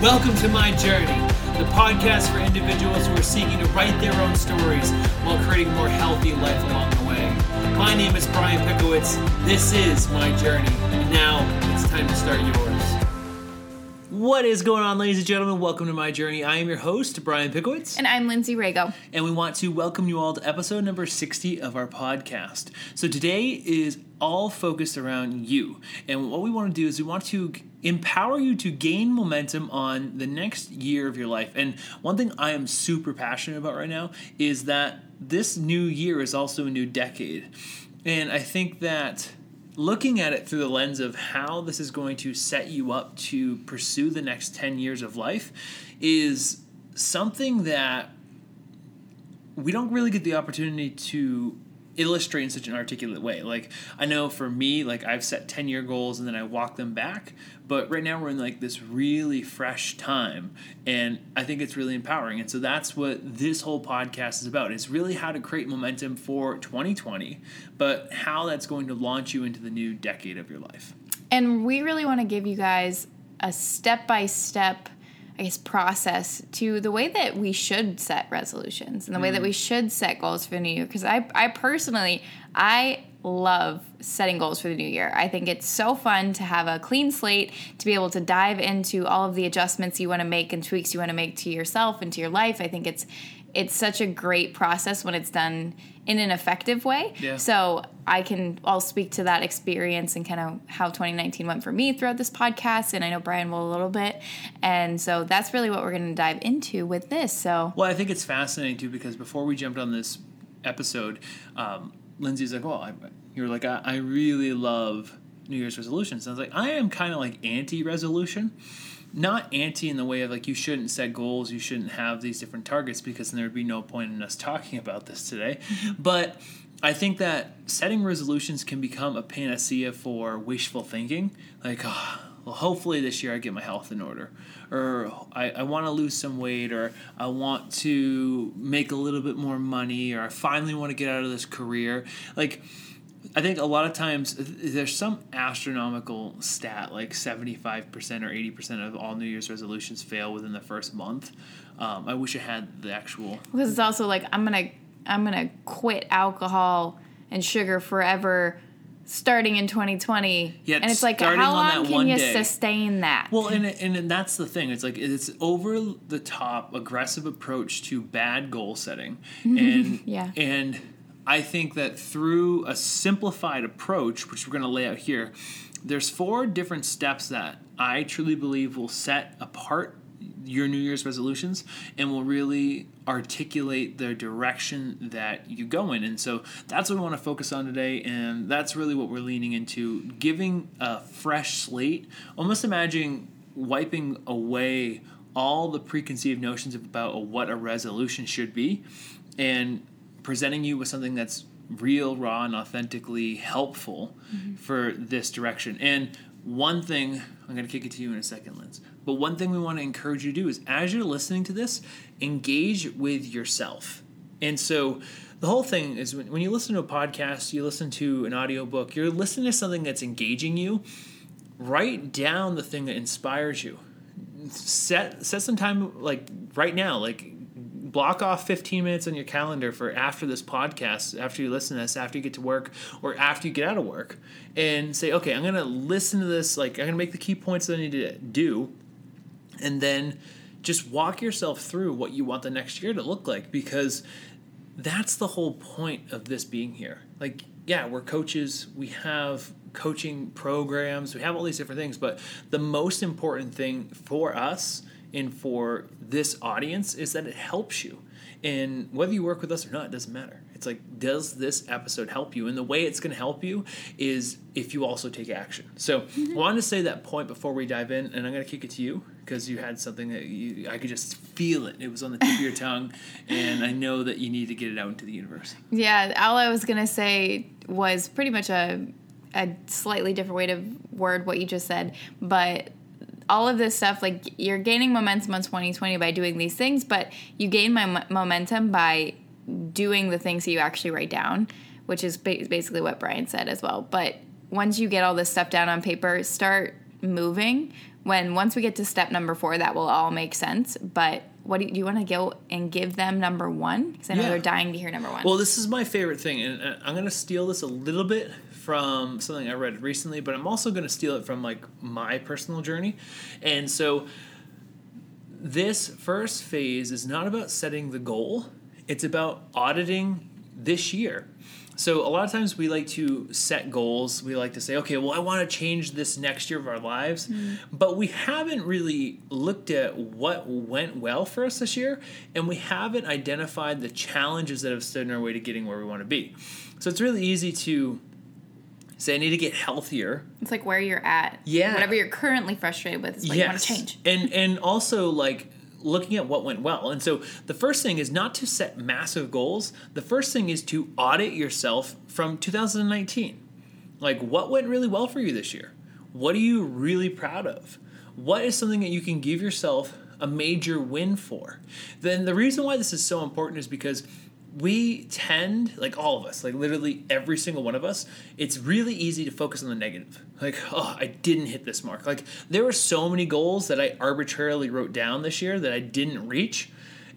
Welcome to My Journey, the podcast for individuals who are seeking to write their own stories while creating a more healthy life along the way. My name is Brian Pickowicz. This is My Journey. And now it's time to start yours. What is going on, ladies and gentlemen? Welcome to My Journey. I am your host, Brian Pickowicz. And I'm Lindsey Rago. And we want to welcome you all to episode number 60 of our podcast. So today is all focused around you. And what we want to do is we want to empower you to gain momentum on the next year of your life. And one thing I am super passionate about right now is that this new year is also a new decade. And I think that looking at it through the lens of how this is going to set you up to pursue the next 10 years of life is something that we don't really get the opportunity to illustrate in such an articulate way. Like I know for me, like I've set 10 year goals and then I walk them back. But right now we're in like this really fresh time and I think it's really empowering. And so that's what this whole podcast is about. It's really how to create momentum for 2020, but how that's going to launch you into the new decade of your life. And we really want to give you guys a step by step I guess process to the way that we should set resolutions and the mm. way that we should set goals for the new year because I I personally I love setting goals for the new year. I think it's so fun to have a clean slate, to be able to dive into all of the adjustments you want to make and tweaks you want to make to yourself and to your life. I think it's it's such a great process when it's done in an effective way. Yeah. So I can I'll speak to that experience and kind of how 2019 went for me throughout this podcast, and I know Brian will a little bit, and so that's really what we're going to dive into with this. So well, I think it's fascinating too because before we jumped on this episode, um, Lindsey's like, "Well, I, you were like, I, I really love New Year's resolutions." And I was like, "I am kind of like anti-resolution." Not anti in the way of like you shouldn't set goals, you shouldn't have these different targets because then there would be no point in us talking about this today. Mm-hmm. But I think that setting resolutions can become a panacea for wishful thinking. Like, oh, well, hopefully this year I get my health in order, or I, I want to lose some weight, or I want to make a little bit more money, or I finally want to get out of this career. Like, I think a lot of times there's some astronomical stat like 75% or 80% of all New Year's resolutions fail within the first month. Um, I wish I had the actual. Because it's also like I'm gonna I'm gonna quit alcohol and sugar forever starting in 2020 yeah, and it's like how long can you day. sustain that well and, and that's the thing it's like it's over the top aggressive approach to bad goal setting and yeah and i think that through a simplified approach which we're going to lay out here there's four different steps that i truly believe will set apart your New Year's resolutions and will really articulate the direction that you go in. And so that's what we want to focus on today. And that's really what we're leaning into giving a fresh slate, almost imagine wiping away all the preconceived notions about what a resolution should be and presenting you with something that's real, raw, and authentically helpful mm-hmm. for this direction. And one thing, I'm going to kick it to you in a second, Linz. But one thing we want to encourage you to do is as you're listening to this, engage with yourself. And so the whole thing is when, when you listen to a podcast, you listen to an audiobook, you're listening to something that's engaging you, write down the thing that inspires you. Set set some time like right now, like block off 15 minutes on your calendar for after this podcast, after you listen to this, after you get to work, or after you get out of work, and say, okay, I'm gonna listen to this. Like, I'm gonna make the key points that I need to do, and then just walk yourself through what you want the next year to look like because that's the whole point of this being here. Like, yeah, we're coaches, we have coaching programs, we have all these different things, but the most important thing for us and for this audience is that it helps you. And whether you work with us or not, it doesn't matter. It's like, does this episode help you? And the way it's going to help you is if you also take action. So mm-hmm. I wanted to say that point before we dive in, and I'm going to kick it to you because you had something that you, I could just feel it. It was on the tip of your tongue, and I know that you need to get it out into the universe. Yeah, all I was going to say was pretty much a, a slightly different way to word what you just said, but all of this stuff like you're gaining momentum on 2020 by doing these things but you gain my momentum by doing the things that you actually write down which is basically what brian said as well but once you get all this stuff down on paper start moving when once we get to step number four, that will all make sense. But what do you, you want to go and give them number one? Because I know yeah. they're dying to hear number one. Well, this is my favorite thing, and uh, I'm going to steal this a little bit from something I read recently, but I'm also going to steal it from like my personal journey. And so this first phase is not about setting the goal, it's about auditing this year. So a lot of times we like to set goals. We like to say, okay, well, I want to change this next year of our lives, mm-hmm. but we haven't really looked at what went well for us this year, and we haven't identified the challenges that have stood in our way to getting where we want to be. So it's really easy to say I need to get healthier. It's like where you're at. Yeah. Whatever you're currently frustrated with is what yes. you want to change. And and also like looking at what went well. And so the first thing is not to set massive goals. The first thing is to audit yourself from 2019. Like what went really well for you this year? What are you really proud of? What is something that you can give yourself a major win for? Then the reason why this is so important is because we tend, like all of us, like literally every single one of us, it's really easy to focus on the negative. Like, oh, I didn't hit this mark. Like, there were so many goals that I arbitrarily wrote down this year that I didn't reach.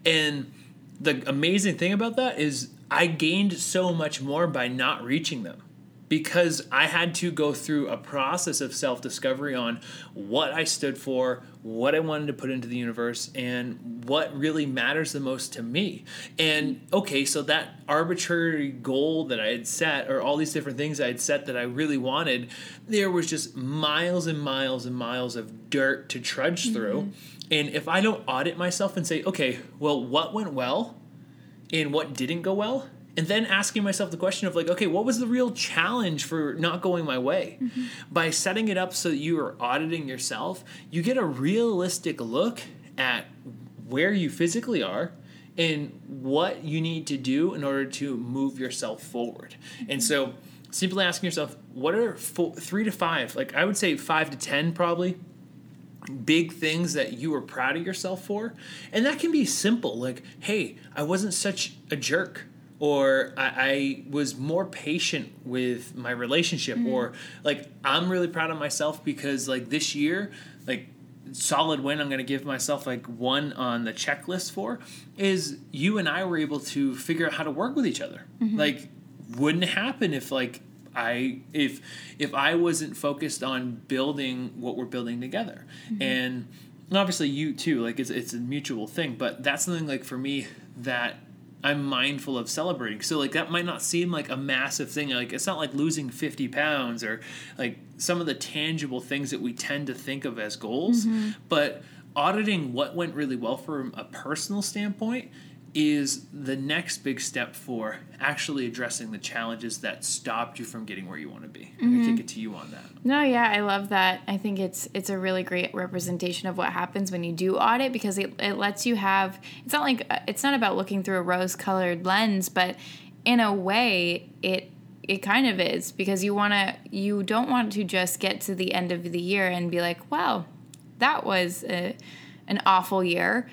And the amazing thing about that is I gained so much more by not reaching them because I had to go through a process of self discovery on what I stood for, what I wanted to put into the universe, and what really matters the most to me. And okay, so that arbitrary goal that I had set, or all these different things I had set that I really wanted, there was just miles and miles and miles of dirt to trudge mm-hmm. through. And if I don't audit myself and say, okay, well, what went well and what didn't go well? And then asking myself the question of like okay what was the real challenge for not going my way mm-hmm. by setting it up so that you are auditing yourself you get a realistic look at where you physically are and what you need to do in order to move yourself forward mm-hmm. and so simply asking yourself what are four, three to five like i would say five to ten probably big things that you were proud of yourself for and that can be simple like hey i wasn't such a jerk or I, I, was more patient with my relationship mm-hmm. or like i'm really proud of myself because like this year like solid win i'm going to give myself like one on the checklist for is you and i were able to figure out how to work with each other mm-hmm. like wouldn't happen if like i if if i wasn't focused on building what we're building together mm-hmm. and obviously you too like it's it's a mutual thing but that's something like for me that I'm mindful of celebrating. So like that might not seem like a massive thing. Like it's not like losing 50 pounds or like some of the tangible things that we tend to think of as goals, mm-hmm. but auditing what went really well from a personal standpoint is the next big step for actually addressing the challenges that stopped you from getting where you want to be. Mm-hmm. I kick it to you on that. No, yeah, I love that. I think it's it's a really great representation of what happens when you do audit because it, it lets you have. It's not like it's not about looking through a rose-colored lens, but in a way, it it kind of is because you want to you don't want to just get to the end of the year and be like, wow, that was a, an awful year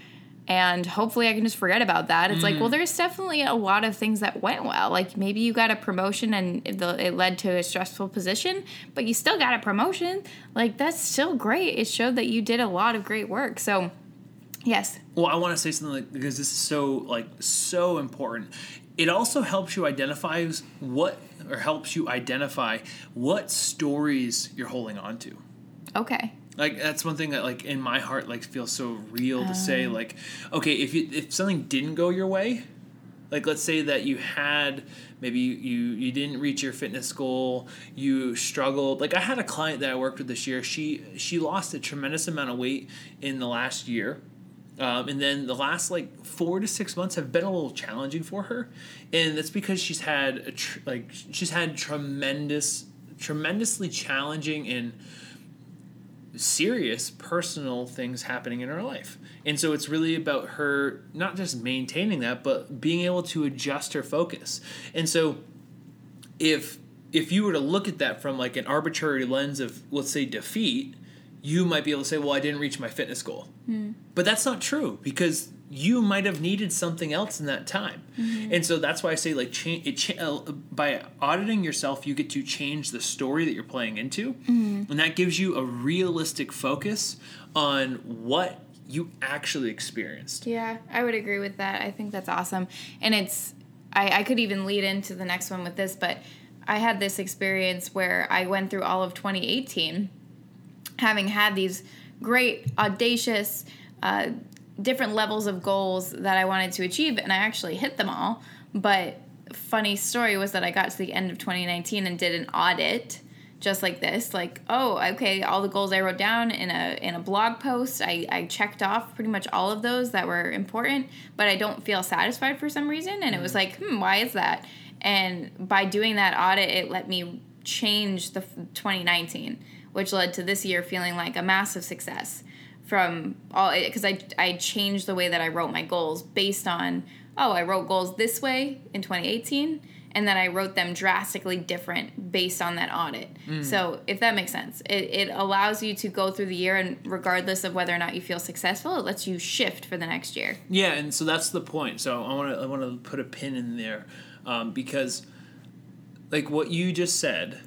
and hopefully I can just forget about that. It's mm. like, well, mm. there's definitely a lot of things that went well. Like maybe you got a promotion and it led to a stressful position, but you still got a promotion. Like that's still great. It showed that you did a lot of great work. So, yes. Well, I want to say something like because this is so like so important. It also helps you identify what or helps you identify what stories you're holding on to. Okay like that's one thing that like in my heart like feels so real to say oh. like okay if you if something didn't go your way like let's say that you had maybe you, you you didn't reach your fitness goal you struggled. Like i had a client that i worked with this year. She she lost a tremendous amount of weight in the last year. Um, and then the last like four to six months have been a little challenging for her. And that's because she's had tr- like she's had tremendous tremendously challenging and serious personal things happening in her life. And so it's really about her not just maintaining that, but being able to adjust her focus. And so if if you were to look at that from like an arbitrary lens of let's say defeat, you might be able to say, "Well, I didn't reach my fitness goal." Mm. But that's not true because you might have needed something else in that time. Mm-hmm. And so that's why I say like change it cha- uh, by auditing yourself you get to change the story that you're playing into. Mm-hmm. And that gives you a realistic focus on what you actually experienced. Yeah, I would agree with that. I think that's awesome. And it's I, I could even lead into the next one with this, but I had this experience where I went through all of 2018 having had these great, audacious, uh, different levels of goals that I wanted to achieve, and I actually hit them all. But funny story was that I got to the end of 2019 and did an audit just like this like oh okay all the goals i wrote down in a in a blog post i i checked off pretty much all of those that were important but i don't feel satisfied for some reason and it was mm. like hmm why is that and by doing that audit it let me change the 2019 which led to this year feeling like a massive success from all because I, I changed the way that i wrote my goals based on oh i wrote goals this way in 2018 and then I wrote them drastically different based on that audit. Mm. So if that makes sense, it, it allows you to go through the year and regardless of whether or not you feel successful, it lets you shift for the next year. Yeah, and so that's the point. So I want to I want to put a pin in there um, because like what you just said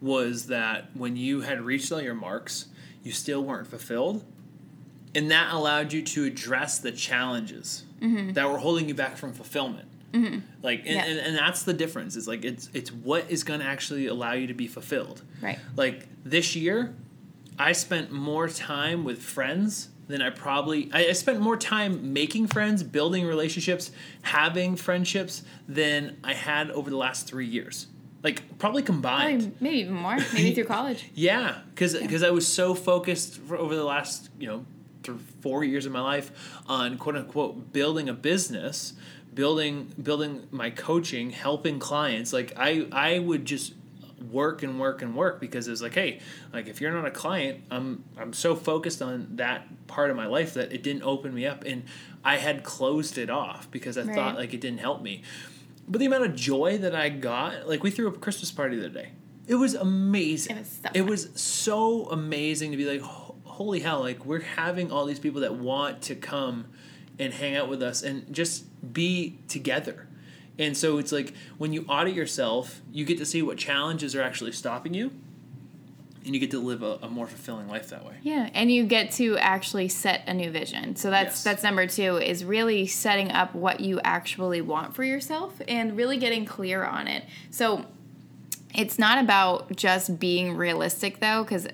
was that when you had reached all your marks, you still weren't fulfilled, and that allowed you to address the challenges mm-hmm. that were holding you back from fulfillment. Mm-hmm. Like, and, yeah. and, and, that's the difference. It's like it's it's what is going to actually allow you to be fulfilled. Right. Like this year, I spent more time with friends than I probably I, I spent more time making friends, building relationships, having friendships than I had over the last three years. Like probably combined. Probably, maybe even more. Maybe through college. Yeah, because because yeah. I was so focused for over the last you know through four years of my life on quote unquote building a business building building my coaching helping clients. Like i i would just work and work and work because it's like hey like if you're not a client i'm i'm so focused on that part of my life that it didn't open me up and i had closed it off because i right. thought like it didn't help me. But the amount of joy that i got like we threw a christmas party the other day. It was amazing. It was so, it was so amazing to be like holy hell like we're having all these people that want to come and hang out with us and just be together. And so it's like when you audit yourself, you get to see what challenges are actually stopping you and you get to live a, a, more fulfilling life that way. Yeah, and you get to actually set a new vision. So that's yes. that's number 2 is really setting up what you actually want for yourself and really getting clear on it. So it's not about just being realistic though cuz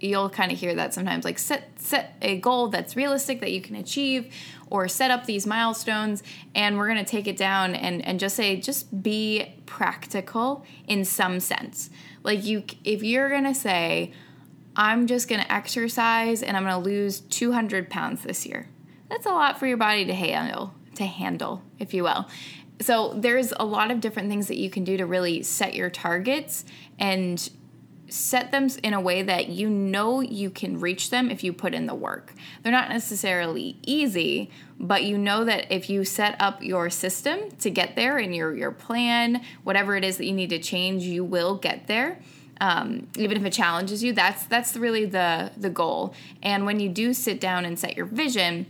you'll kind of hear that sometimes like set set a goal that's realistic that you can achieve or set up these milestones and we're going to take it down and, and just say just be practical in some sense. Like you if you're going to say i'm just going to exercise and i'm going to lose 200 pounds this year that's a lot for your body to handle to handle if you will. So there's a lot of different things that you can do to really set your targets and set them in a way that you know you can reach them if you put in the work. They're not necessarily easy, but you know that if you set up your system to get there and your your plan, whatever it is that you need to change, you will get there. Um, even if it challenges you, that's that's really the the goal. And when you do sit down and set your vision,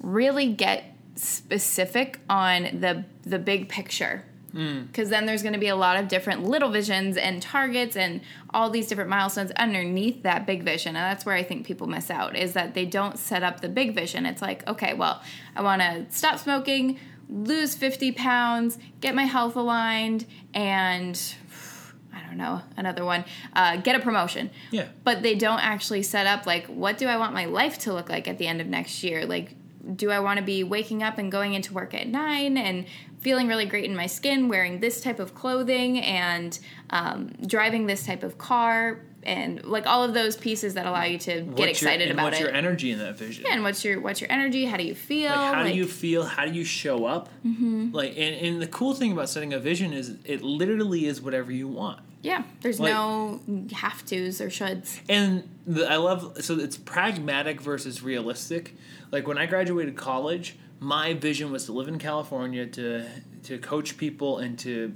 really get specific on the the big picture because mm. then there's going to be a lot of different little visions and targets and all these different milestones underneath that big vision and that's where i think people miss out is that they don't set up the big vision it's like okay well i want to stop smoking lose 50 pounds get my health aligned and I don't know, another one, uh, get a promotion. Yeah. But they don't actually set up, like, what do I want my life to look like at the end of next year? Like, do I want to be waking up and going into work at nine and feeling really great in my skin, wearing this type of clothing, and um, driving this type of car, and like all of those pieces that allow you to get what's excited your, about what's it. What's your energy in that vision? Yeah, and what's your what's your energy? How do you feel? Like, how like, do you feel? How do you show up? Mm-hmm. Like, and, and the cool thing about setting a vision is it literally is whatever you want. Yeah, there's like, no have tos or shoulds. And the, I love so it's pragmatic versus realistic. Like when I graduated college, my vision was to live in California to to coach people and to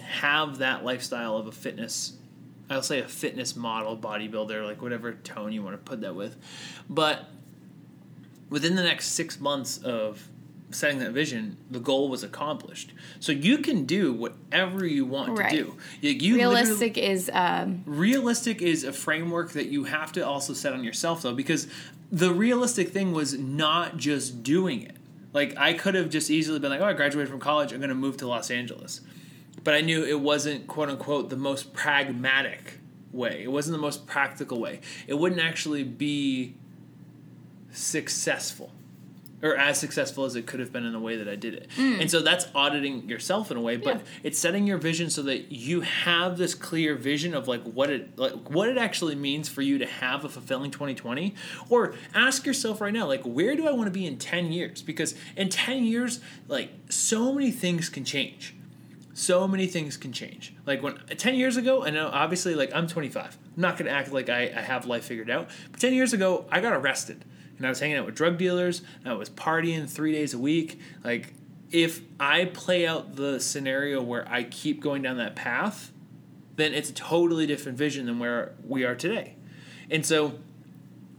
have that lifestyle of a fitness I'll say a fitness model bodybuilder like whatever tone you want to put that with but within the next 6 months of setting that vision, the goal was accomplished. So you can do whatever you want right. to do. You, you realistic is um, realistic is a framework that you have to also set on yourself though, because the realistic thing was not just doing it. Like I could have just easily been like, "Oh, I graduated from college. I'm going to move to Los Angeles," but I knew it wasn't quote unquote the most pragmatic way. It wasn't the most practical way. It wouldn't actually be successful or as successful as it could have been in the way that I did it. Mm. And so that's auditing yourself in a way, but yeah. it's setting your vision so that you have this clear vision of like what it like what it actually means for you to have a fulfilling 2020 or ask yourself right now like where do I want to be in 10 years? Because in 10 years like so many things can change. So many things can change. Like when 10 years ago, I know obviously like I'm 25. I'm not going to act like I, I have life figured out. But 10 years ago, I got arrested and I was hanging out with drug dealers, and I was partying three days a week. Like, if I play out the scenario where I keep going down that path, then it's a totally different vision than where we are today. And so,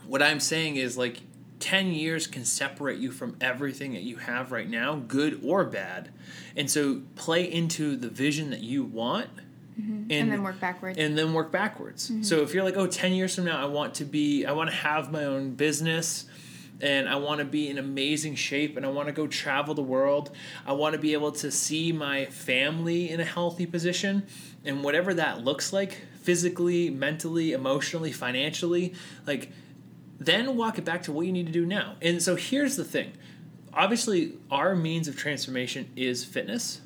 what I'm saying is like 10 years can separate you from everything that you have right now, good or bad. And so, play into the vision that you want. Mm-hmm. And, and, then work backwards. And then work backwards. Mm-hmm. So if you're like, oh, 10 years from now, I want to be, I want to have my own business and I want to be in amazing shape and I want to go travel the world. I want to be able to see my family in a healthy position and whatever that looks like physically, mentally, emotionally, financially, like then walk it back to what you need to do now. And so here's the thing. Obviously, our means of transformation is fitness,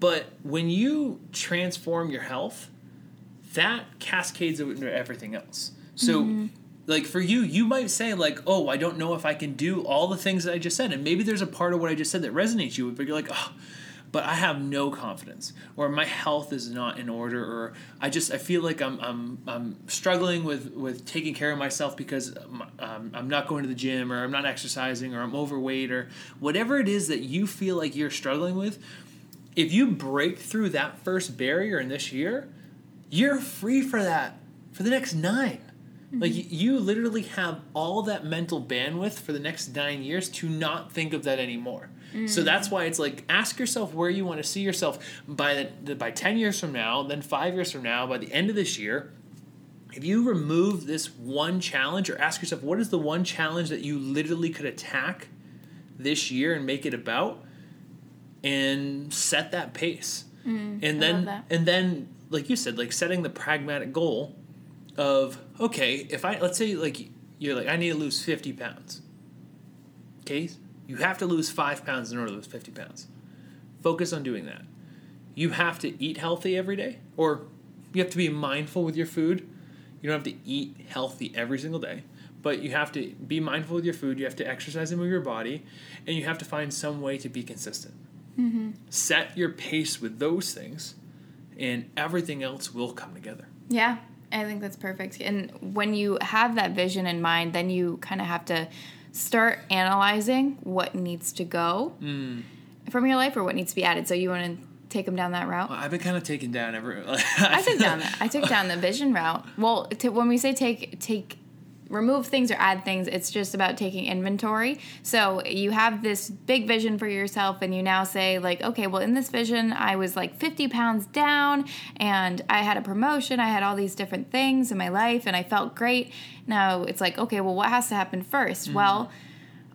but when you transform your health, that cascades into everything else. So mm-hmm like for you you might say like oh i don't know if i can do all the things that i just said and maybe there's a part of what i just said that resonates you but you're like oh but i have no confidence or my health is not in order or i just i feel like i'm i'm, I'm struggling with with taking care of myself because um, i'm not going to the gym or i'm not exercising or i'm overweight or whatever it is that you feel like you're struggling with if you break through that first barrier in this year you're free for that for the next nine Mm-hmm. Like you literally have all that mental bandwidth for the next nine years to not think of that anymore. Mm-hmm. So that's why it's like ask yourself where you want to see yourself by the, by ten years from now, then five years from now, by the end of this year. If you remove this one challenge, or ask yourself what is the one challenge that you literally could attack this year and make it about, and set that pace, mm, and then and then like you said, like setting the pragmatic goal of okay, if I let's say like you're like I need to lose fifty pounds. Okay, you have to lose five pounds in order to lose fifty pounds. Focus on doing that. You have to eat healthy every day, or you have to be mindful with your food. You don't have to eat healthy every single day, but you have to be mindful with your food. You have to exercise and move your body, and you have to find some way to be consistent. Mm-hmm. Set your pace with those things, and everything else will come together. Yeah, I think that's perfect. And when you have that vision in mind, then you kind of have to start analyzing what needs to go mm. from your life or what needs to be added. So you want to take them down that route? Well, I've been kind of taking down every. I took down that. I took down the vision route. Well, to, when we say take take remove things or add things. It's just about taking inventory. So you have this big vision for yourself, and you now say, like, okay, well, in this vision, I was like 50 pounds down, and I had a promotion. I had all these different things in my life, and I felt great. Now it's like, okay, well, what has to happen 1st mm-hmm. Well,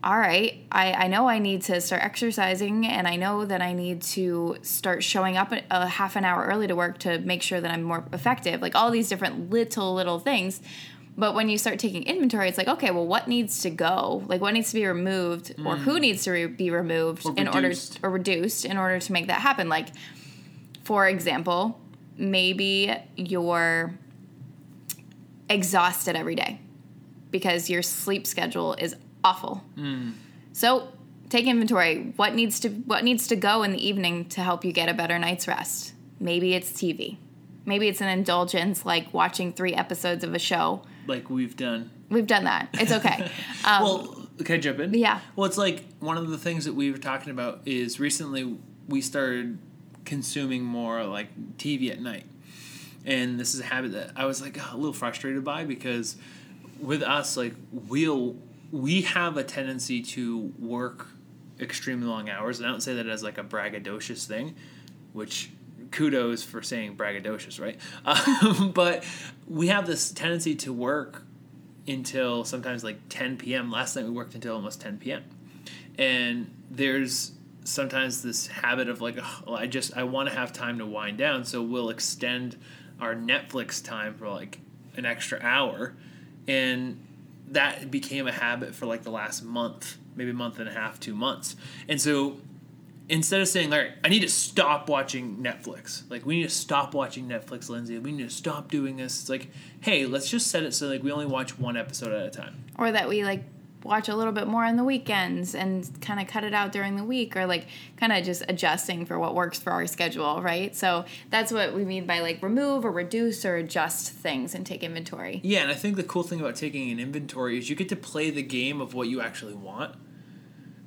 all right, I, I know I need to start exercising and I know that I need to start showing up a, a half an hour early to work to make sure that I'm more effective. Like all these different little, little things. But when you start taking inventory, it's like, okay, well, what needs to go? Like, what needs to be removed, mm. or who mm. needs to re- be removed or in reduced. order or reduced in order to make that happen? Like, for example, maybe you're exhausted every day because your sleep schedule is awful. Mm. So take inventory. What needs to what needs to go in the evening to help you get a better night's rest? Maybe it's TV. Maybe it's an indulgence like watching three episodes of a show like we've done. We've done that. It's okay. Um, well, can I jump in? Yeah. Well, it's like one of the things that we were talking about is recently we started consuming more like TV at night. And this is a habit that I was like a little frustrated by because with us, like we'll we have a tendency to work extremely long hours. And I don't say that as like a braggadocious thing, which kudos for saying braggadocious, right? Um, but we have this tendency to work until sometimes like 10 p.m. Last night we worked until almost 10 p.m. And there's sometimes this habit of like, oh, I just I want to have time to wind down, so we'll extend our Netflix time for like an extra hour, and that became a habit for like the last month, maybe a month and a half, two months, and so instead of saying, like, I need to stop watching Netflix. Like, we need to stop watching Netflix, Lindsey. We need to stop doing this. It's like, hey, let's just set it so like we only watch one episode at a time. Or that we like watch a little bit more on the weekends and kind of cut it out during the week or like kind of just adjusting for what works for our schedule, right? So that's what we mean by like remove or reduce or adjust things and take inventory. Yeah, and I think the cool thing about taking an inventory is you get to play the game of what you actually want.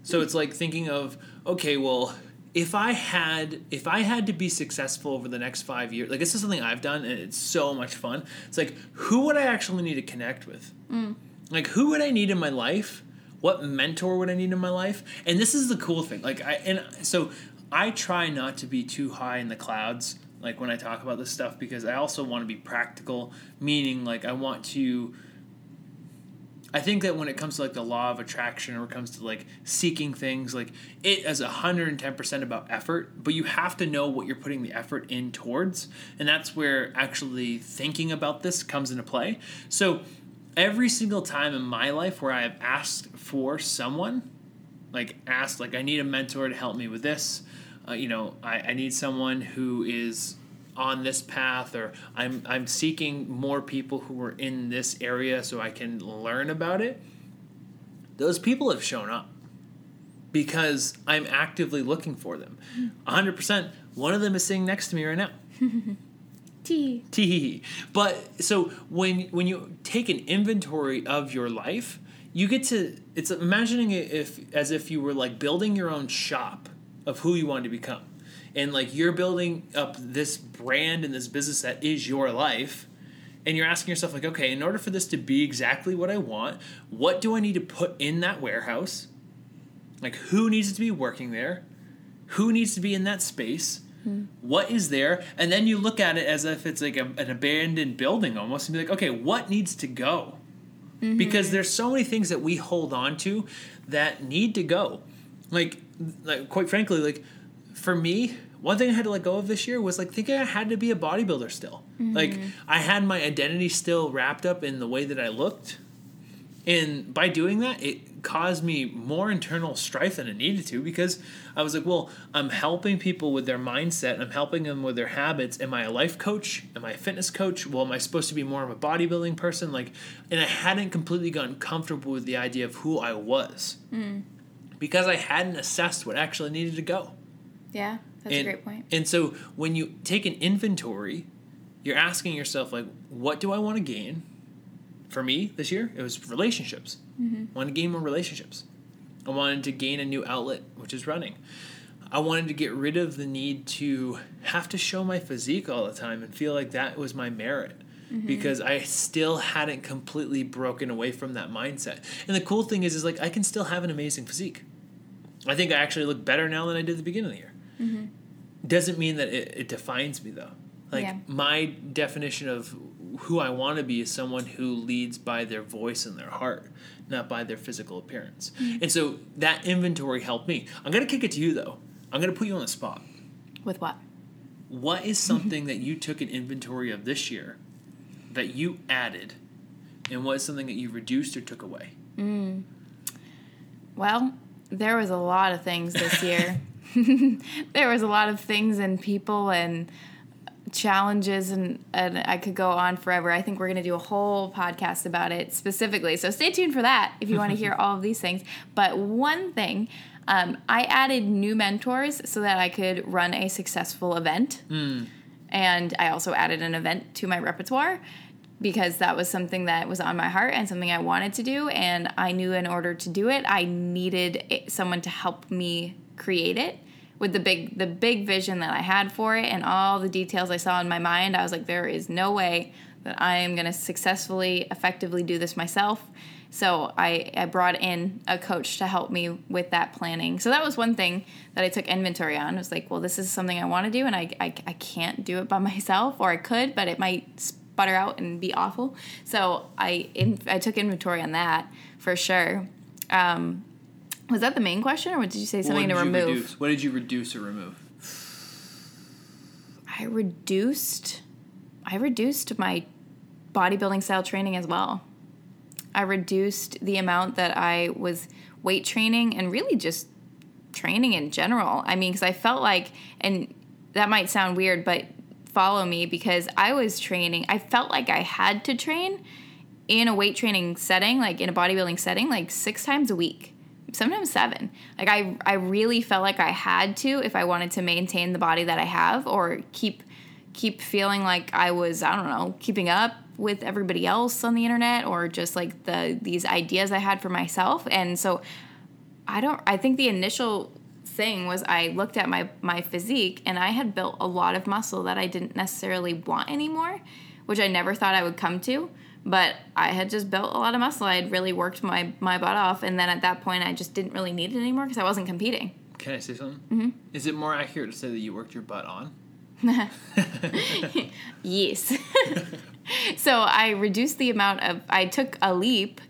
So it's like thinking of okay, well, if I had if I had to be successful over the next five years, like this is something I've done and it's so much fun. It's like who would I actually need to connect with? Mm. Like who would I need in my life? What mentor would I need in my life? And this is the cool thing. Like I and so I try not to be too high in the clouds like when I talk about this stuff because I also want to be practical, meaning like I want to I think that when it comes to like the law of attraction or it comes to like seeking things, like it is 110% about effort, but you have to know what you're putting the effort in towards. And that's where actually thinking about this comes into play. So every single time in my life where I have asked for someone, like asked, like I need a mentor to help me with this, uh, you know, I, I need someone who is on this path or I'm I'm seeking more people who are in this area so I can learn about it. Those people have shown up because I'm actively looking for them. Hmm. 100%. One of them is sitting next to me right now. T. T. But so when when you take an inventory of your life, you get to it's imagining it if as if you were like building your own shop of who you want to become and like you're building up this brand and this business that is your life and you're asking yourself like okay in order for this to be exactly what i want what do i need to put in that warehouse? Like who needs to be working there? Who needs to be in that space? Mm-hmm. what is there? And then you look at it as if it's like a, an abandoned building almost and be like okay what needs to go? Mm-hmm. because there's so many things that we hold on to that need to go. Like like quite frankly like for me, one thing I had to let go of this year was like thinking I had to be a bodybuilder still. Mm-hmm. Like I had my identity still wrapped up in the way that I looked. And by doing that, it caused me more internal strife than it needed to because I was like, well, I'm helping people with their mindset. I'm helping them with their habits. Am I a life coach? Am I a fitness coach? Well, am I supposed to be more of a bodybuilding person? Like, and I hadn't completely gotten comfortable with the idea of who I was mm. because I hadn't assessed what actually needed to go. Yeah, that's and, a great point. And so when you take an inventory, you're asking yourself like, what do I want to gain? For me this year, it was relationships. Mm-hmm. I wanted to gain more relationships. I wanted to gain a new outlet, which is running. I wanted to get rid of the need to have to show my physique all the time and feel like that was my merit. Mm-hmm. because I still hadn't completely broken away from that mindset. And the cool thing is, is like I can still have an amazing physique. I think I actually look better now than I did at the beginning of the year. Mm-hmm. Doesn't mean that it, it defines me though. Like yeah. my definition of who I want to be is someone who leads by their voice and their heart, not by their physical appearance. Mm-hmm. And so that inventory helped me. I'm gonna kick it to you though. I'm gonna put you on the spot. With what? What is something that you took an inventory of this year that you added, and what is something that you reduced or took away? Mm. Well, there was a lot of things this year. there was a lot of things and people and challenges and, and I could go on forever. I think we're going to do a whole podcast about it specifically. So stay tuned for that if you want to hear all of these things. But one thing, um, I added new mentors so that I could run a successful event. Mm. And I also added an event to my repertoire because that was something that was on my heart and something I wanted to do. And I knew in order to do it, I needed someone to help me create it with the big the big vision that I had for it and all the details I saw in my mind, I was like, there is no way that I am going to successfully, effectively do this myself. So I, I brought in a coach to help me with that planning. So that was one thing that I took inventory on. I was like, well, this is something I want to do, and I, I, I can't do it by myself, or I could, but it might sputter out and be awful. So I in, I took inventory on that for sure. Um, was that the main question, or did you say something to remove? Reduce? What did you reduce or remove? I reduced. I reduced my bodybuilding style training as well. I reduced the amount that I was weight training and really just training in general. I mean, because I felt like, and that might sound weird, but follow me because I was training. I felt like I had to train in a weight training setting, like in a bodybuilding setting, like six times a week, sometimes seven. Like I, I really felt like I had to if I wanted to maintain the body that I have or keep, keep feeling like I was, I don't know, keeping up with everybody else on the internet or just like the these ideas I had for myself. And so I don't I think the initial thing was I looked at my my physique and I had built a lot of muscle that I didn't necessarily want anymore, which I never thought I would come to. But I had just built a lot of muscle. I had really worked my my butt off, and then at that point, I just didn't really need it anymore because I wasn't competing. Can I say something? Mm-hmm. Is it more accurate to say that you worked your butt on? yes. so I reduced the amount of, I took a leap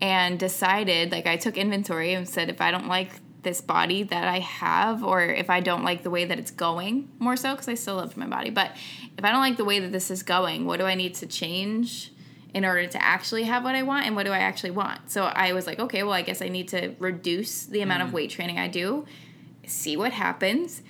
and decided, like, I took inventory and said, if I don't like this body that I have, or if I don't like the way that it's going, more so, because I still love my body, but if I don't like the way that this is going, what do I need to change? In order to actually have what I want and what do I actually want. So I was like, okay, well, I guess I need to reduce the amount mm. of weight training I do, see what happens.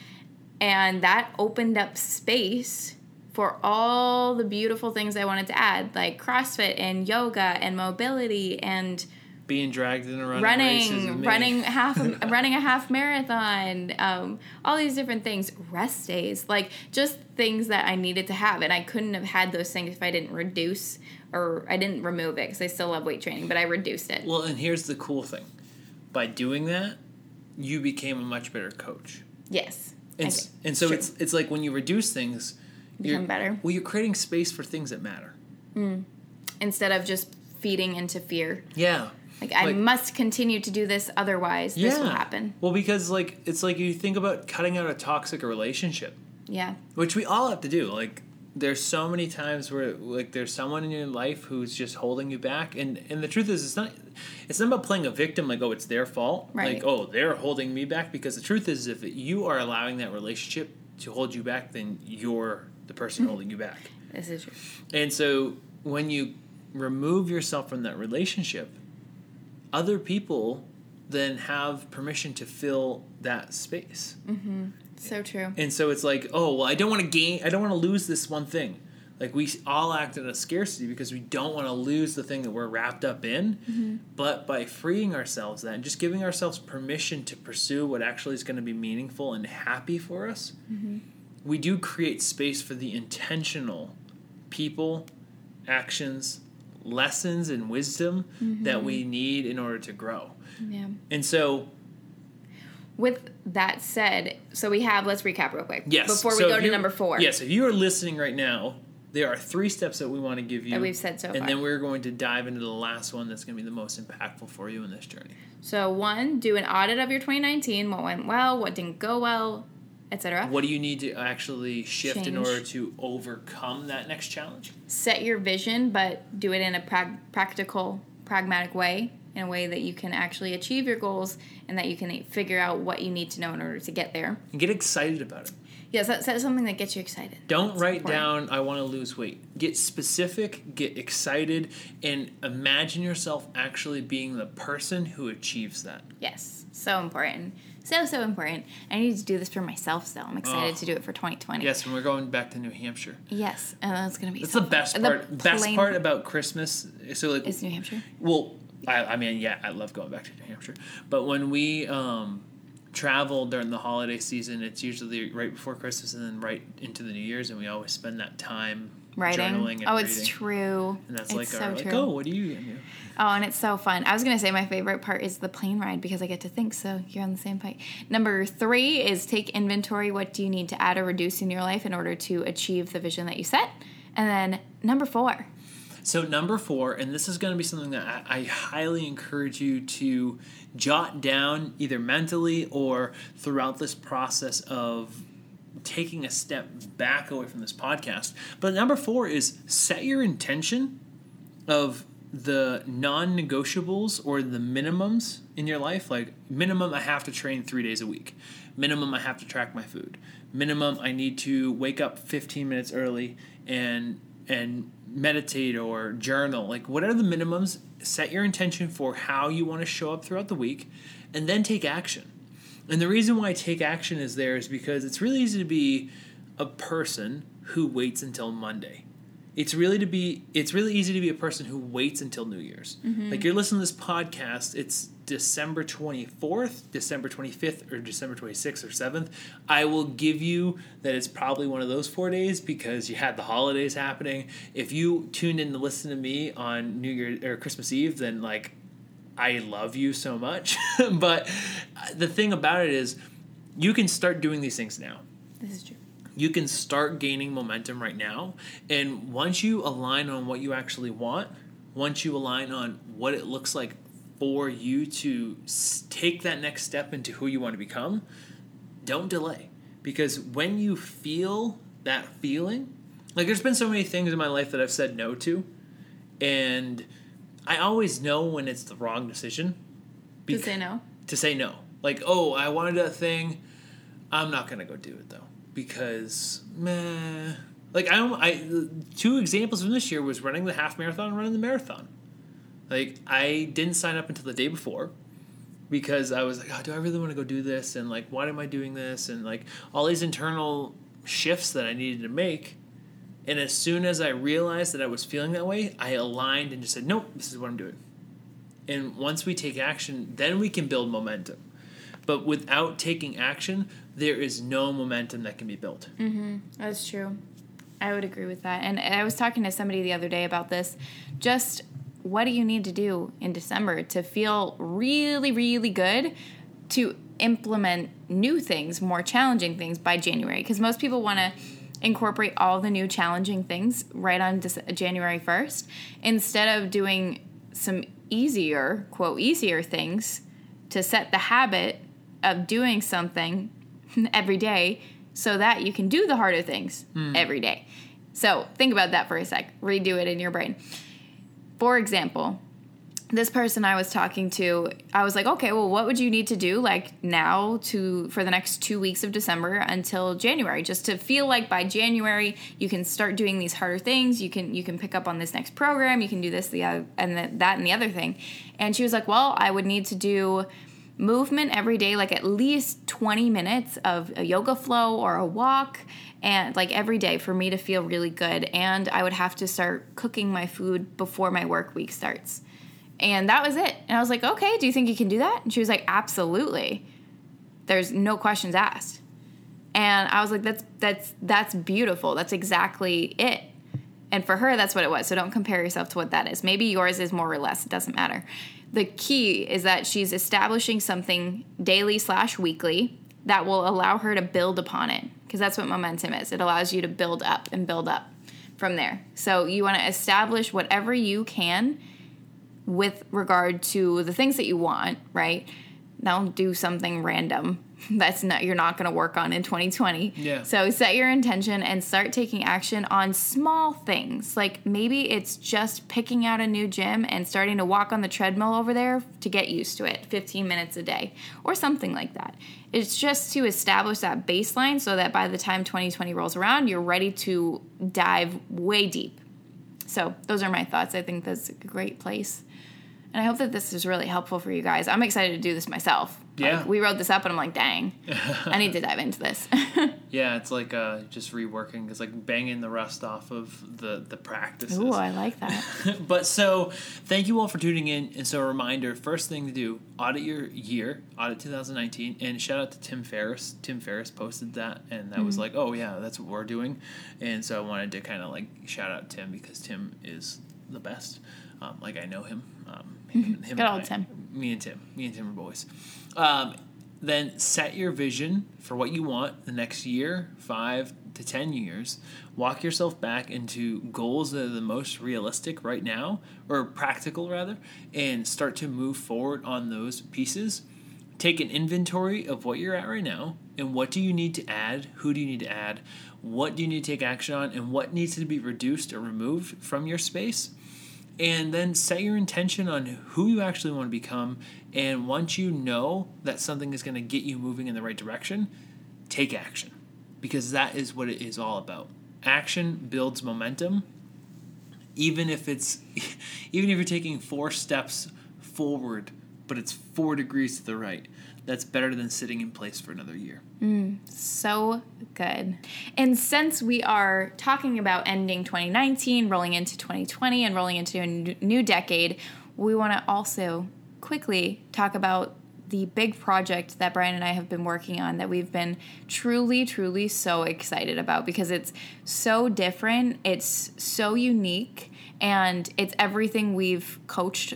And that opened up space for all the beautiful things I wanted to add, like CrossFit and yoga and mobility and being dragged in a running running, running half a, running a half marathon, um, all these different things, rest days, like just things that I needed to have, and I couldn't have had those things if I didn't reduce or I didn't remove it because I still love weight training, but I reduced it. Well, and here's the cool thing: by doing that, you became a much better coach. Yes. And, and so it's it's like when you reduce things, become better. Well, you're creating space for things that matter. Mm. Instead of just feeding into fear. Yeah. Like, I must continue to do this, otherwise this will happen. Well, because like it's like you think about cutting out a toxic relationship. Yeah. Which we all have to do. Like there's so many times where like there's someone in your life who's just holding you back and and the truth is it's not it's not about playing a victim like oh it's their fault right. like oh they're holding me back because the truth is if you are allowing that relationship to hold you back then you're the person holding you back this is true and so when you remove yourself from that relationship other people then have permission to fill that space mm-hmm. So true. And so it's like, oh well, I don't want to gain. I don't want to lose this one thing. Like we all act in a scarcity because we don't want to lose the thing that we're wrapped up in. Mm-hmm. But by freeing ourselves, that and just giving ourselves permission to pursue what actually is going to be meaningful and happy for us, mm-hmm. we do create space for the intentional people, actions, lessons, and wisdom mm-hmm. that we need in order to grow. Yeah. And so with that said, so we have let's recap real quick. Yes. Before we so go to number four. Yes, if you are listening right now, there are three steps that we want to give you. That we've said so and far. then we're going to dive into the last one that's going to be the most impactful for you in this journey. So one, do an audit of your 2019. What went well, what didn't go well, etc. What do you need to actually shift Change. in order to overcome that next challenge? Set your vision, but do it in a pra- practical, pragmatic way in a way that you can actually achieve your goals and that you can figure out what you need to know in order to get there. And get excited about it. Yes, that's, that's something that gets you excited. Don't that's write important. down, I want to lose weight. Get specific, get excited, and imagine yourself actually being the person who achieves that. Yes, so important. So, so important. I need to do this for myself so I'm excited oh. to do it for 2020. Yes, and we're going back to New Hampshire. Yes, and that's going to be That's so the best part. The best part about Christmas. So, like, is New Hampshire? Well, I, I mean, yeah, I love going back to New Hampshire. But when we um, travel during the holiday season, it's usually right before Christmas and then right into the New Year's, and we always spend that time writing. oh, reading. it's true. And that's it's like so our like, oh, what do you? Oh, and it's so fun. I was gonna say my favorite part is the plane ride because I get to think. So you're on the same page. Number three is take inventory. What do you need to add or reduce in your life in order to achieve the vision that you set? And then number four So, number four, and this is going to be something that I, I, highly encourage you to jot down either mentally or throughout this process of taking a step back away from this podcast. But number four is set your intention of the non negotiables or the minimums in your life. Like, minimum, I have to train three days a week. Minimum, I have to track my food. Minimum, I need to wake up 15 minutes early and and meditate or journal. Like, whatever the minimums, set your intention for how you want to show up throughout the week and then take action. And the reason why take action is there is because it's really easy to be a person who waits until Monday. It's really to be it's really easy to be a person who waits until new year's. Mm-hmm. like you're listening to this podcast it's december 24th december 25th or december 26th or 7th i will give you that it's probably one of those four days because you had the holidays happening. If you tuned in to listen to me on new year or christmas eve then like i love you so much but the thing about it is you can start doing these things now this is true you can start gaining momentum right now. And once you align on what you actually want, once you align on what it looks like for you to take that next step into who you want to become, don't delay. Because when you feel that feeling, like there's been so many things in my life that I've said no to, and I always know when it's the wrong decision. to say no? To say no. Like, oh, I wanted that thing. I'm not going to go do it though because meh. Like I, I two examples from this year was running the half marathon and running the marathon. Like I didn't sign up until the day before because I was like, oh, do I really want to go do this? And like, why am I doing this? And like all these internal shifts that I needed to make. And as soon as I realized that I was feeling that way, I aligned and just said, nope, this is what I'm doing. And once we take action, then we can build momentum. But without taking action, there is no momentum that can be built. Mm-hmm. That's true. I would agree with that. And I was talking to somebody the other day about this. Just what do you need to do in December to feel really, really good to implement new things, more challenging things by January? Because most people want to incorporate all the new challenging things right on January 1st instead of doing some easier, quote, easier things to set the habit of doing something every day so that you can do the harder things mm. every day. So think about that for a sec. Redo it in your brain. For example, this person I was talking to, I was like, okay, well, what would you need to do like now to for the next two weeks of December until January, just to feel like by January you can start doing these harder things. You can you can pick up on this next program. You can do this, the other, and the, that and the other thing. And she was like, well, I would need to do movement every day, like at least 20 minutes of a yoga flow or a walk, and like every day for me to feel really good. And I would have to start cooking my food before my work week starts. And that was it. And I was like, okay, do you think you can do that? And she was like, absolutely. There's no questions asked. And I was like, that's that's that's beautiful. That's exactly it. And for her, that's what it was. So don't compare yourself to what that is. Maybe yours is more or less. It doesn't matter the key is that she's establishing something daily slash weekly that will allow her to build upon it because that's what momentum is it allows you to build up and build up from there so you want to establish whatever you can with regard to the things that you want right don't do something random that's not you're not going to work on in 2020. Yeah. So set your intention and start taking action on small things. Like maybe it's just picking out a new gym and starting to walk on the treadmill over there to get used to it, 15 minutes a day or something like that. It's just to establish that baseline so that by the time 2020 rolls around, you're ready to dive way deep. So, those are my thoughts. I think that's a great place. And I hope that this is really helpful for you guys. I'm excited to do this myself. Yeah. Like, we wrote this up and I'm like, dang, I need to dive into this. yeah, it's like uh, just reworking. It's like banging the rust off of the, the practices. Ooh, I like that. but so thank you all for tuning in. And so a reminder, first thing to do, audit your year, audit 2019. And shout out to Tim Ferriss. Tim Ferriss posted that and that mm-hmm. was like, oh yeah, that's what we're doing. And so I wanted to kind of like shout out Tim because Tim is the best. Um, like I know him. Um, him, Good old I, Tim. Me and Tim. Me and Tim are boys. Um, then set your vision for what you want the next year, five to 10 years. Walk yourself back into goals that are the most realistic right now, or practical rather, and start to move forward on those pieces. Take an inventory of what you're at right now and what do you need to add, who do you need to add, what do you need to take action on, and what needs to be reduced or removed from your space and then set your intention on who you actually want to become. And once you know that something is going to get you moving in the right direction, take action because that is what it is all about. Action builds momentum. Even if it's even if you're taking 4 steps forward, but it's 4 degrees to the right that's better than sitting in place for another year. Mm, so good. And since we are talking about ending 2019, rolling into 2020, and rolling into a new decade, we want to also quickly talk about the big project that Brian and I have been working on that we've been truly, truly so excited about because it's so different, it's so unique, and it's everything we've coached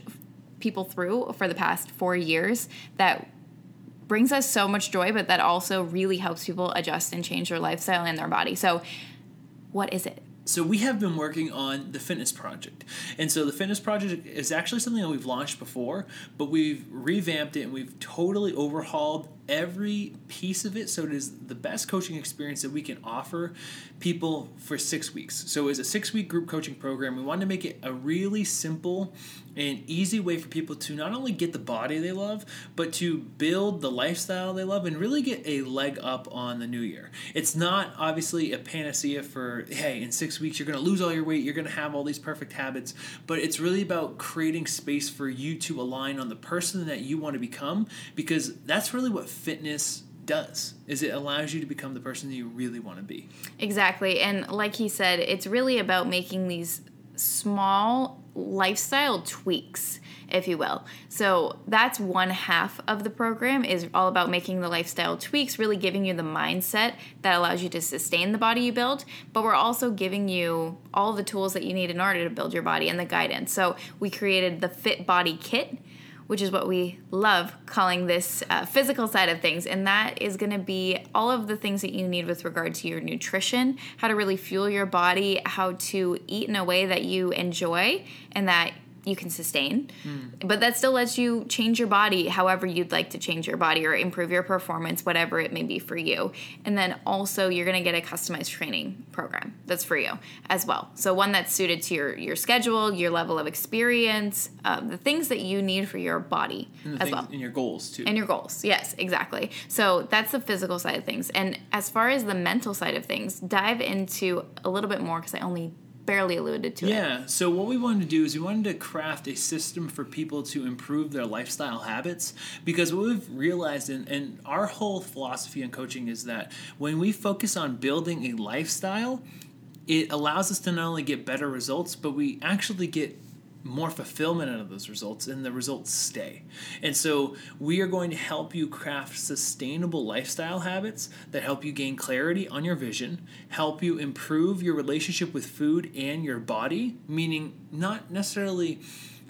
people through for the past four years that brings us so much joy, but that also really helps people adjust and change their lifestyle and their body. So, what is it? So we have been working on the fitness project. And so the fitness project is actually something that we've launched before, but we've revamped it and we've totally overhauled every piece of it so it is the best coaching experience that we can offer people for six weeks. So as a six week group coaching program. We wanted to make it a really simple and easy way for people to not only get the body they love but to build the lifestyle they love and really get a leg up on the new year. It's not obviously a panacea for hey in six weeks you're going to lose all your weight you're going to have all these perfect habits but it's really about creating space for you to align on the person that you want to become because that's really what fitness does is it allows you to become the person that you really want to be. Exactly and like he said it's really about making these small lifestyle tweaks if you will. So that's one half of the program is all about making the lifestyle tweaks really giving you the mindset that allows you to sustain the body you build but we're also giving you all the tools that you need in order to build your body and the guidance. So we created the fit body kit which is what we love calling this uh, physical side of things. And that is going to be all of the things that you need with regard to your nutrition, how to really fuel your body, how to eat in a way that you enjoy and that you can sustain. Mm. But that still lets you change your body however you'd like to change your body or improve your performance, whatever it may be for you. And then also you're gonna get a customized training program that's for you as well. So one that's suited to your your schedule, your level of experience, um, the things that you need for your body as well, and your goals too. And your goals, yes, exactly. So that's the physical side of things. And as far as the mental side of things, dive into a little bit more because I only barely alluded to yeah, it. Yeah. So what we wanted to do is we wanted to craft a system for people to improve their lifestyle habits because what we've realized and, and our whole philosophy in coaching is that when we focus on building a lifestyle, it allows us to not only get better results, but we actually get more fulfillment out of those results and the results stay. And so we are going to help you craft sustainable lifestyle habits that help you gain clarity on your vision, help you improve your relationship with food and your body, meaning not necessarily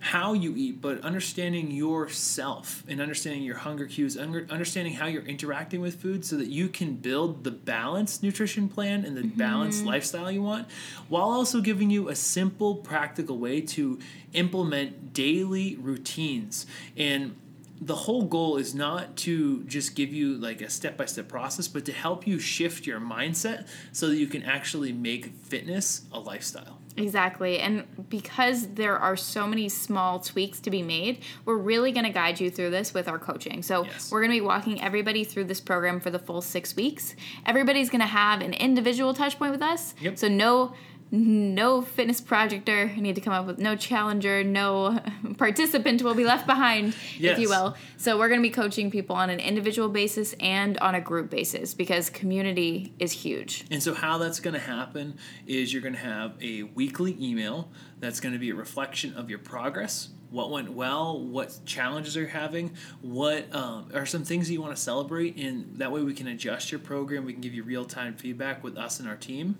how you eat, but understanding yourself and understanding your hunger cues, understanding how you're interacting with food so that you can build the balanced nutrition plan and the mm-hmm. balanced lifestyle you want, while also giving you a simple, practical way to implement daily routines. And the whole goal is not to just give you like a step by step process, but to help you shift your mindset so that you can actually make fitness a lifestyle. Exactly. And because there are so many small tweaks to be made, we're really going to guide you through this with our coaching. So, yes. we're going to be walking everybody through this program for the full six weeks. Everybody's going to have an individual touch point with us. Yep. So, no no fitness projector I need to come up with no challenger no participant will be left behind yes. if you will so we're going to be coaching people on an individual basis and on a group basis because community is huge and so how that's going to happen is you're going to have a weekly email that's going to be a reflection of your progress what went well, what challenges are you having, what um, are some things that you want to celebrate, and that way we can adjust your program. We can give you real time feedback with us and our team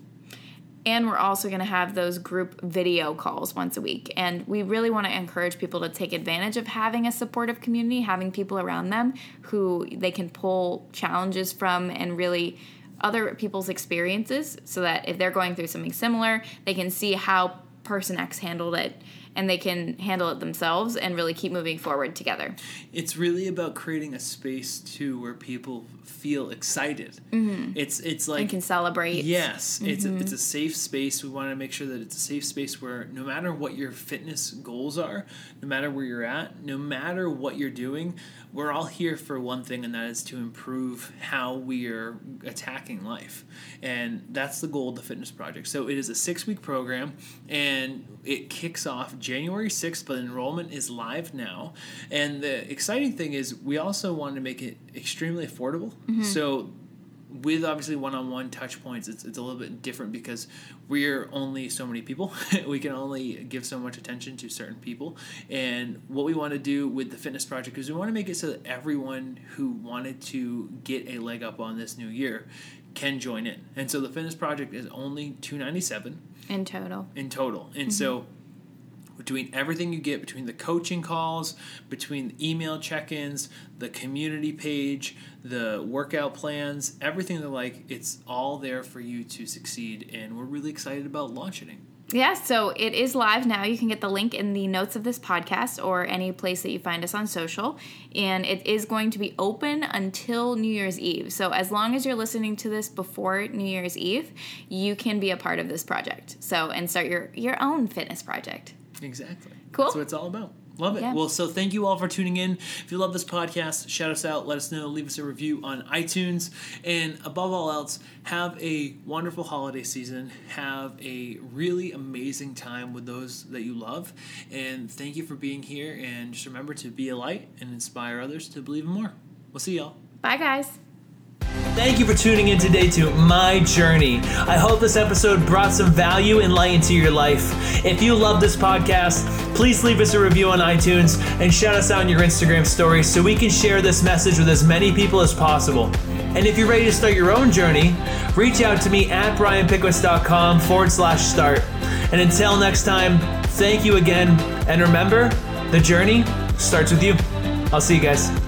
And we're also going to have those group video calls once a week. And we really want to encourage people to take advantage of having a supportive community, having people around them who they can pull challenges from and really other people's experiences so that if they're going through something similar, they can see how person X handled it and they can handle it themselves and really keep moving forward together. It's really about creating a space too where people feel excited. Mm-hmm. It's it's like and can celebrate. Yes, mm-hmm. it's a, it's a safe space. We want to make sure that it's a safe space where no matter what your fitness goals are, no matter where you're at, no matter what you're doing, we're all here for one thing, and that is to improve how we are attacking life. And that's the goal of the fitness project. So it is a six week program, and it kicks off January 6th, but enrollment is live now. And the exciting thing is, we also wanted to make it extremely affordable. Mm-hmm. So with obviously one-on-one touch points it's, it's a little bit different because we're only so many people. We can only give so much attention to certain people. And what we want to do with the fitness project is we want to make it so that everyone who wanted to get a leg up on this new year can join in. And so the fitness project is only 297 in total. in total. And mm-hmm. so between everything you get between the coaching calls, between the email check ins, the community page, the workout plans, everything that like, it's all there for you to succeed. And we're really excited about launching it. Yeah, so it is live now. You can get the link in the notes of this podcast or any place that you find us on social. And it is going to be open until New Year's Eve. So as long as you're listening to this before New Year's Eve, you can be a part of this project. So and start your your own fitness project. Exactly. Cool. That's what it's all about. Love it. Yeah. Well, so thank you all for tuning in. If you love this podcast, shout us out, let us know, leave us a review on iTunes, and above all else, have a wonderful holiday season. Have a really amazing time with those that you love. And thank you for being here. And just remember to be a light and inspire others to believe in more. We'll see y'all. Bye, guys. Thank you for tuning in today to My Journey. I hope this episode brought some value and light into your life. If you love this podcast, please leave us a review on iTunes and shout us out in your Instagram stories so we can share this message with as many people as possible. And if you're ready to start your own journey, reach out to me at brianpickowicz.com forward slash start. And until next time, thank you again. And remember, the journey starts with you. I'll see you guys.